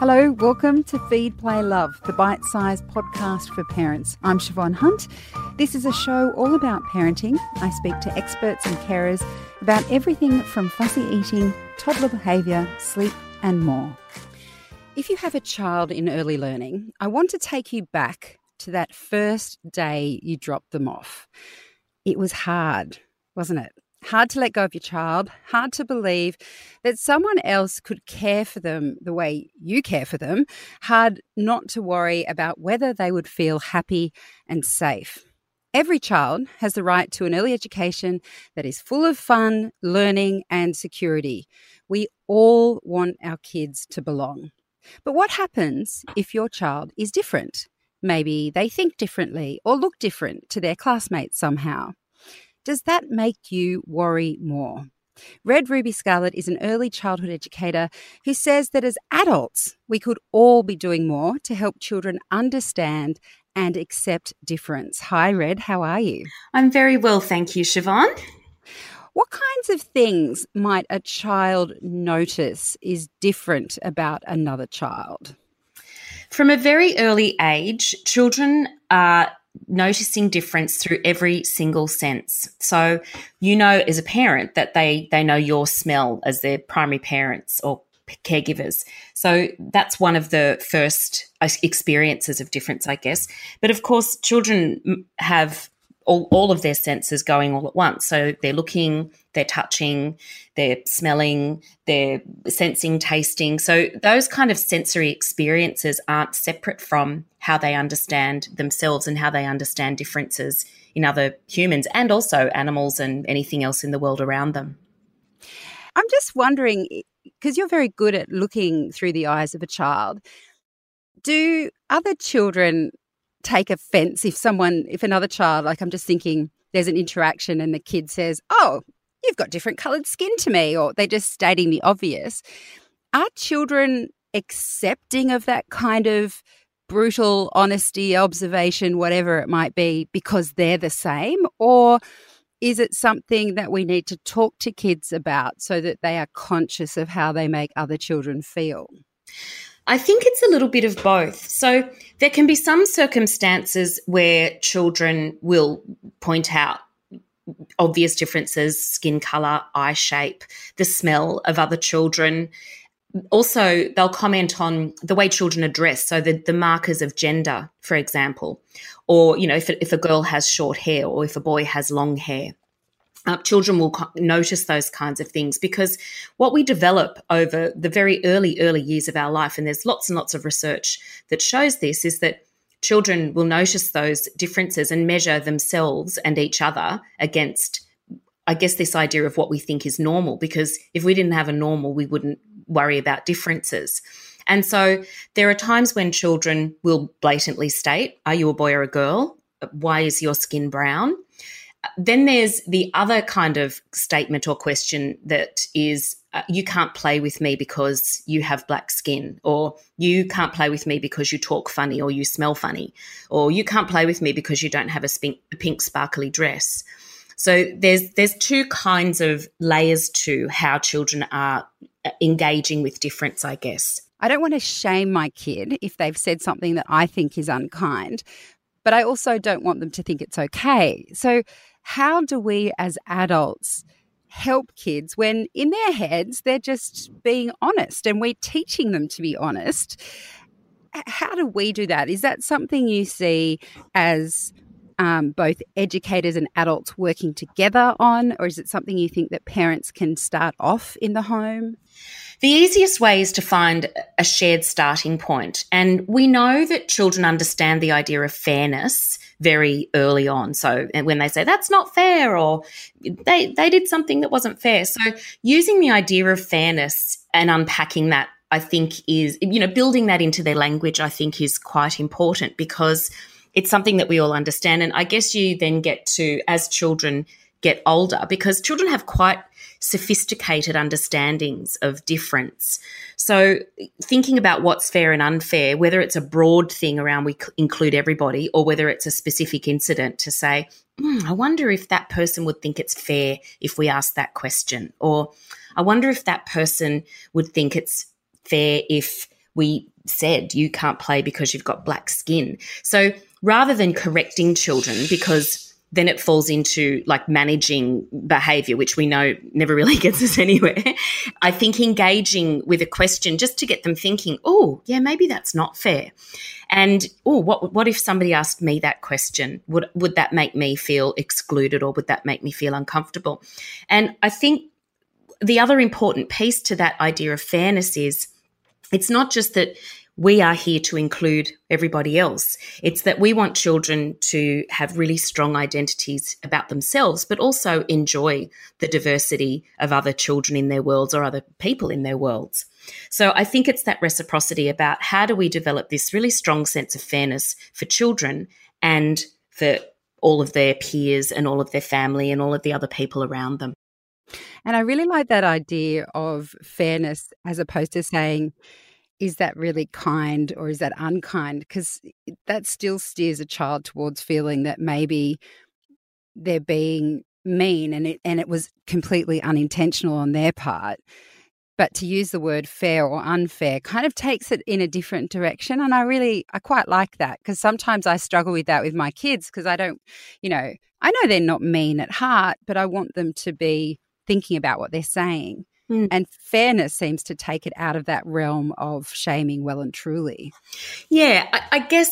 Hello, welcome to Feed, Play, Love, the bite sized podcast for parents. I'm Shevonne Hunt. This is a show all about parenting. I speak to experts and carers about everything from fussy eating, toddler behaviour, sleep, and more. If you have a child in early learning, I want to take you back to that first day you dropped them off. It was hard, wasn't it? Hard to let go of your child, hard to believe that someone else could care for them the way you care for them, hard not to worry about whether they would feel happy and safe. Every child has the right to an early education that is full of fun, learning, and security. We all want our kids to belong. But what happens if your child is different? Maybe they think differently or look different to their classmates somehow. Does that make you worry more? Red Ruby Scarlett is an early childhood educator who says that as adults, we could all be doing more to help children understand and accept difference. Hi, Red, how are you? I'm very well, thank you, Shevonne. What kinds of things might a child notice is different about another child? From a very early age, children are noticing difference through every single sense. So you know as a parent that they they know your smell as their primary parents or caregivers. So that's one of the first uh, experiences of difference, I guess. But of course, children have all, all of their senses going all at once. So they're looking, they're touching, they're smelling, they're sensing, tasting. So those kind of sensory experiences aren't separate from how they understand themselves and how they understand differences in other humans and also animals and anything else in the world around them. I'm just wondering because you're very good at looking through the eyes of a child. Do other children take offense if someone, if another child, like I'm just thinking there's an interaction and the kid says, Oh, you've got different colored skin to me, or they're just stating the obvious. Are children accepting of that kind of brutal honesty, observation, whatever it might be, because they're the same? Or is it something that we need to talk to kids about so that they are conscious of how they make other children feel? I think it's a little bit of both. So there can be some circumstances where children will point out obvious differences skin color, eye shape, the smell of other children. Also, they'll comment on the way children are dressed, so the, the markers of gender, for example, or you know, if, if a girl has short hair or if a boy has long hair uh, children will co- notice those kinds of things because what we develop over the very early, early years of our life, and there's lots and lots of research that shows this, is that children will notice those differences and measure themselves and each other against, I guess, this idea of what we think is normal. Because if we didn't have a normal, we wouldn't worry about differences. And so there are times when children will blatantly state, Are you a boy or a girl? Why is your skin brown? Then there's the other kind of statement or question that is uh, you can't play with me because you have black skin, or you can't play with me because you talk funny or you smell funny, or you can't play with me because you don't have a, spink, a pink sparkly dress. So there's there's two kinds of layers to how children are uh, engaging with difference, I guess. I don't want to shame my kid if they've said something that I think is unkind, but I also don't want them to think it's okay. So how do we as adults help kids when in their heads they're just being honest and we're teaching them to be honest? How do we do that? Is that something you see as um, both educators and adults working together on, or is it something you think that parents can start off in the home? The easiest way is to find a shared starting point. And we know that children understand the idea of fairness very early on. So when they say that's not fair or they, they did something that wasn't fair. So using the idea of fairness and unpacking that, I think is, you know, building that into their language, I think is quite important because it's something that we all understand. And I guess you then get to, as children get older, because children have quite sophisticated understandings of difference. So, thinking about what's fair and unfair, whether it's a broad thing around we include everybody, or whether it's a specific incident to say, mm, I wonder if that person would think it's fair if we ask that question, or I wonder if that person would think it's fair if we said you can't play because you've got black skin. So rather than correcting children because then it falls into like managing behavior, which we know never really gets us anywhere. I think engaging with a question just to get them thinking, oh, yeah, maybe that's not fair. And oh, what what if somebody asked me that question? Would would that make me feel excluded or would that make me feel uncomfortable? And I think the other important piece to that idea of fairness is it's not just that we are here to include everybody else. It's that we want children to have really strong identities about themselves, but also enjoy the diversity of other children in their worlds or other people in their worlds. So I think it's that reciprocity about how do we develop this really strong sense of fairness for children and for all of their peers and all of their family and all of the other people around them. And I really like that idea of fairness as opposed to saying, is that really kind or is that unkind? Because that still steers a child towards feeling that maybe they're being mean and it and it was completely unintentional on their part. But to use the word fair or unfair kind of takes it in a different direction. And I really, I quite like that because sometimes I struggle with that with my kids because I don't, you know, I know they're not mean at heart, but I want them to be thinking about what they're saying. Mm. And fairness seems to take it out of that realm of shaming well and truly. Yeah, I, I guess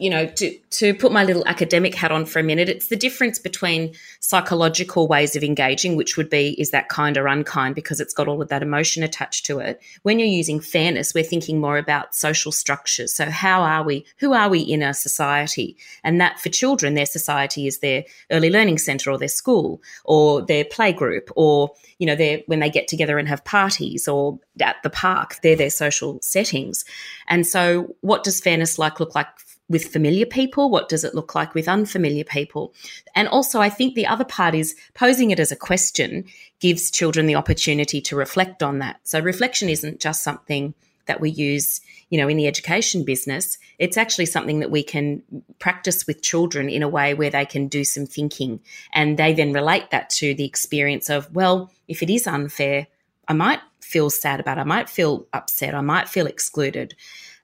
you know, to, to put my little academic hat on for a minute, it's the difference between psychological ways of engaging, which would be is that kind or unkind because it's got all of that emotion attached to it. When you're using fairness, we're thinking more about social structures. So, how are we, who are we in our society? And that for children, their society is their early learning centre or their school or their play group or, you know, their, when they get together and have parties or at the park, they're their social settings. And so, what does fairness like look like with familiar people? What does it look like with unfamiliar people? And also, I think the other part is posing it as a question gives children the opportunity to reflect on that. So, reflection isn't just something that we use, you know, in the education business. It's actually something that we can practice with children in a way where they can do some thinking and they then relate that to the experience of, well, if it is unfair, I might feel sad about it. I might feel upset. I might feel excluded.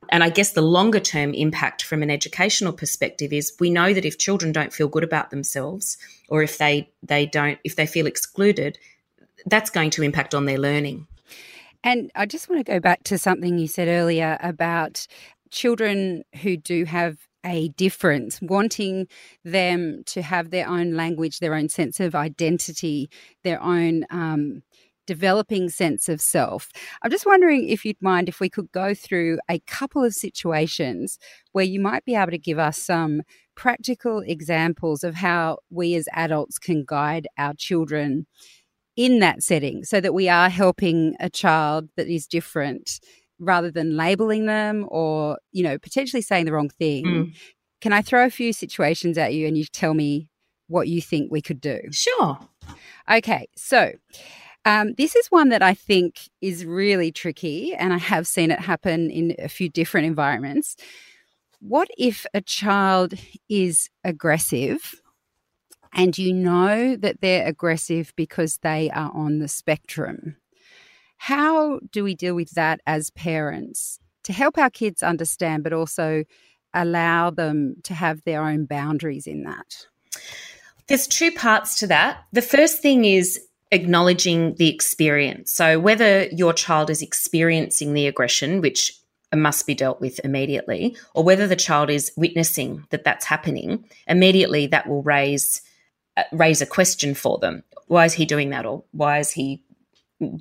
And I guess the longer term impact from an educational perspective is we know that if children don't feel good about themselves or if they, they don't, if they feel excluded, that's going to impact on their learning. And I just want to go back to something you said earlier about children who do have a difference, wanting them to have their own language, their own sense of identity, their own um, developing sense of self. I'm just wondering if you'd mind if we could go through a couple of situations where you might be able to give us some practical examples of how we as adults can guide our children in that setting so that we are helping a child that is different rather than labeling them or you know potentially saying the wrong thing mm. can i throw a few situations at you and you tell me what you think we could do sure okay so um, this is one that I think is really tricky, and I have seen it happen in a few different environments. What if a child is aggressive and you know that they're aggressive because they are on the spectrum? How do we deal with that as parents to help our kids understand, but also allow them to have their own boundaries in that? There's two parts to that. The first thing is acknowledging the experience. So, whether your child is experiencing the aggression, which must be dealt with immediately, or whether the child is witnessing that that's happening, immediately that will raise uh, raise a question for them. Why is he doing that, or why is he?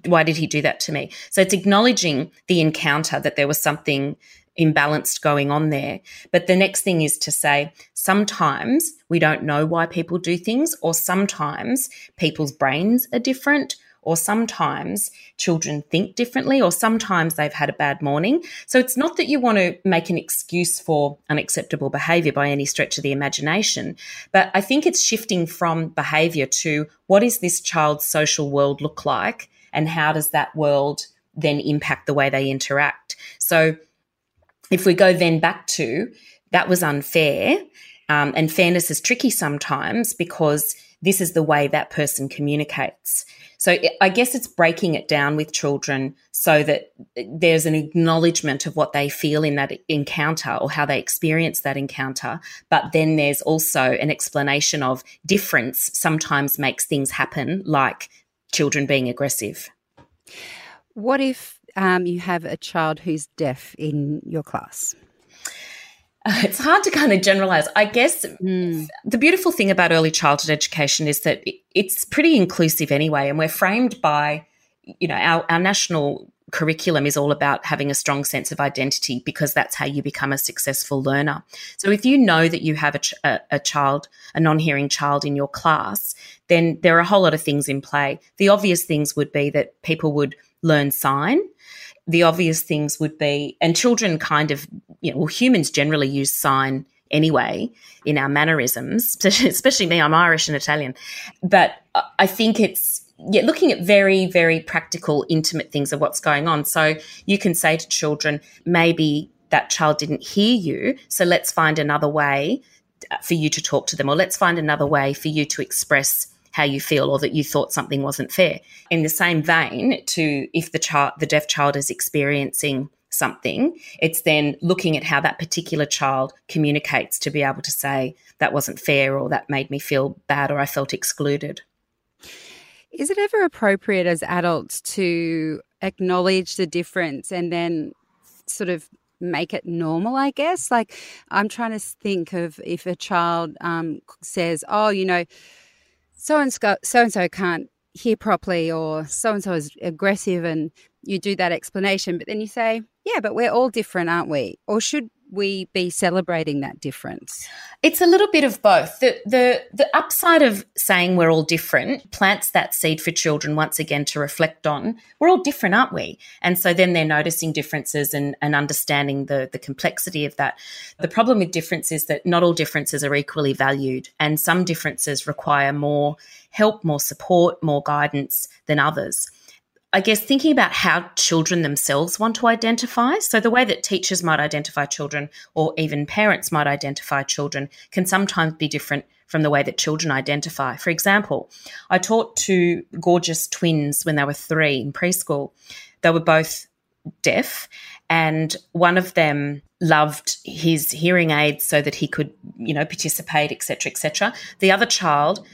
Why did he do that to me? So it's acknowledging the encounter that there was something imbalanced going on there. But the next thing is to say sometimes we don't know why people do things, or sometimes people's brains are different, or sometimes children think differently, or sometimes they've had a bad morning. So it's not that you want to make an excuse for unacceptable behavior by any stretch of the imagination, but I think it's shifting from behavior to what is this child's social world look like, and how does that world then impact the way they interact? So if we go then back to that was unfair, um, and fairness is tricky sometimes because this is the way that person communicates. So I guess it's breaking it down with children so that there's an acknowledgement of what they feel in that encounter or how they experience that encounter. But then there's also an explanation of difference sometimes makes things happen, like children being aggressive. What if um, you have a child who's deaf in your class? it's hard to kind of generalize. I guess mm. the beautiful thing about early childhood education is that it's pretty inclusive anyway, and we're framed by, you know, our, our national curriculum is all about having a strong sense of identity because that's how you become a successful learner. So if you know that you have a, ch- a, a child, a non-hearing child in your class, then there are a whole lot of things in play. The obvious things would be that people would learn sign the obvious things would be, and children kind of, you know, well, humans generally use sign anyway in our mannerisms, especially me, I'm Irish and Italian. But I think it's, yeah, looking at very, very practical, intimate things of what's going on. So you can say to children, maybe that child didn't hear you. So let's find another way uh, for you to talk to them, or let's find another way for you to express how you feel or that you thought something wasn't fair. In the same vein, to if the child, the deaf child is experiencing something, it's then looking at how that particular child communicates to be able to say that wasn't fair or that made me feel bad or I felt excluded. Is it ever appropriate as adults to acknowledge the difference and then sort of make it normal, I guess? Like, I'm trying to think of if a child um, says, Oh, you know, so and so can't hear properly or so and so is aggressive and you do that explanation but then you say yeah but we're all different aren't we? Or should we be celebrating that difference? It's a little bit of both. The the the upside of saying we're all different plants that seed for children once again to reflect on. We're all different, aren't we? And so then they're noticing differences and, and understanding the the complexity of that. The problem with difference is that not all differences are equally valued, and some differences require more help, more support, more guidance than others. I guess thinking about how children themselves want to identify. So, the way that teachers might identify children or even parents might identify children can sometimes be different from the way that children identify. For example, I taught two gorgeous twins when they were three in preschool. They were both deaf, and one of them loved his hearing aids so that he could, you know, participate, etc., etc. The other child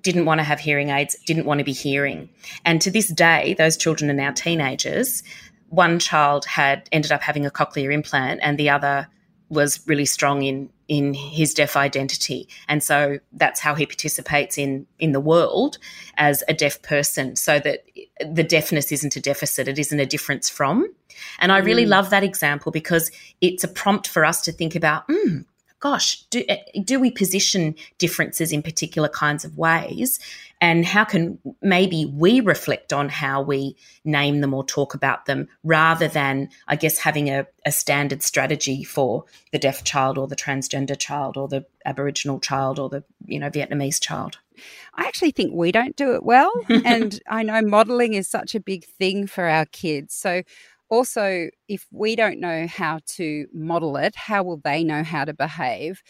didn't want to have hearing aids, didn't want to be hearing. And to this day, those children are now teenagers. One child had ended up having a cochlear implant, and the other was really strong in in his deaf identity and so that's how he participates in in the world as a deaf person so that the deafness isn't a deficit it isn't a difference from and i really mm. love that example because it's a prompt for us to think about mm, gosh, do, eh, do we position differences in particular kinds of ways? And how can maybe we reflect on how we name them or talk about them rather than, I guess, having a, a standard strategy for the deaf child or the transgender child or the Aboriginal child or the, you know, Vietnamese child? I actually think we don't do it well. and I know modeling is such a big thing for our kids. So also, if we don't know how to model it, how will they know how to behave?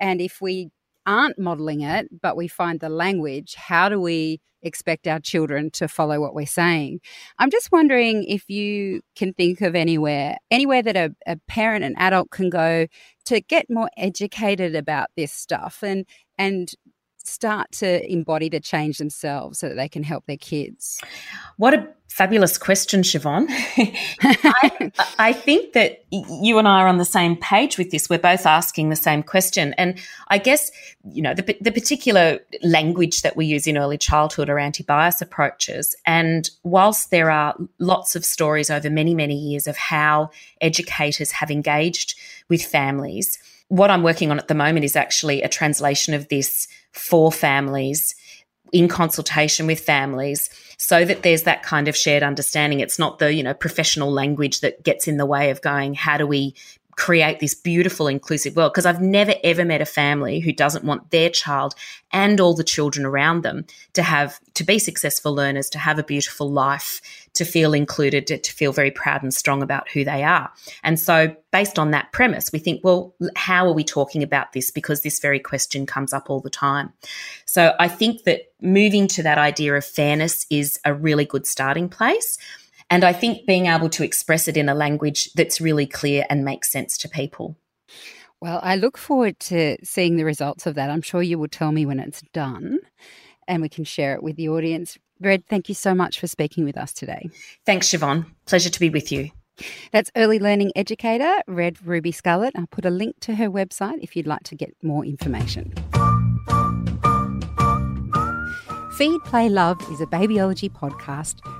And if we aren't modeling it, but we find the language, how do we expect our children to follow what we're saying? I'm just wondering if you can think of anywhere, anywhere that a, a parent and adult can go to get more educated about this stuff and and start to embody the change themselves so that they can help their kids? What a fabulous question, Shevonne. I, I, think that you and I are on the same page with this. We're both asking the same question. And I guess, you know, the, the particular language that we use in early childhood are anti bias approaches. And whilst there are lots of stories over many, many years of how educators have engaged with families, what I'm working on at the moment is actually a translation of this for families in consultation with families so that there's that kind of shared understanding. It's not the you know professional language that gets in the way of going how do we create this beautiful inclusive world because I've never ever met a family who doesn't want their child and all the children around them to have to be successful learners to have a beautiful life to feel included to, to feel very proud and strong about who they are. And so based on that premise we think well how are we talking about this? Because this very question comes up all the time. So I think that moving to that idea of fairness is a really good starting place and I think being able to express it in a language that's really clear and makes sense to people. Well, I look forward to seeing the results of that. I'm sure you will tell me when it's done and we can share it with the audience. Red, thank you so much for speaking with us today. Thanks, Shevonne. Pleasure to be with you. That's early learning educator Red Ruby Scarlett. I'll put a link to her website if you'd like to get more information. Feed, Play, Love is a babyology podcast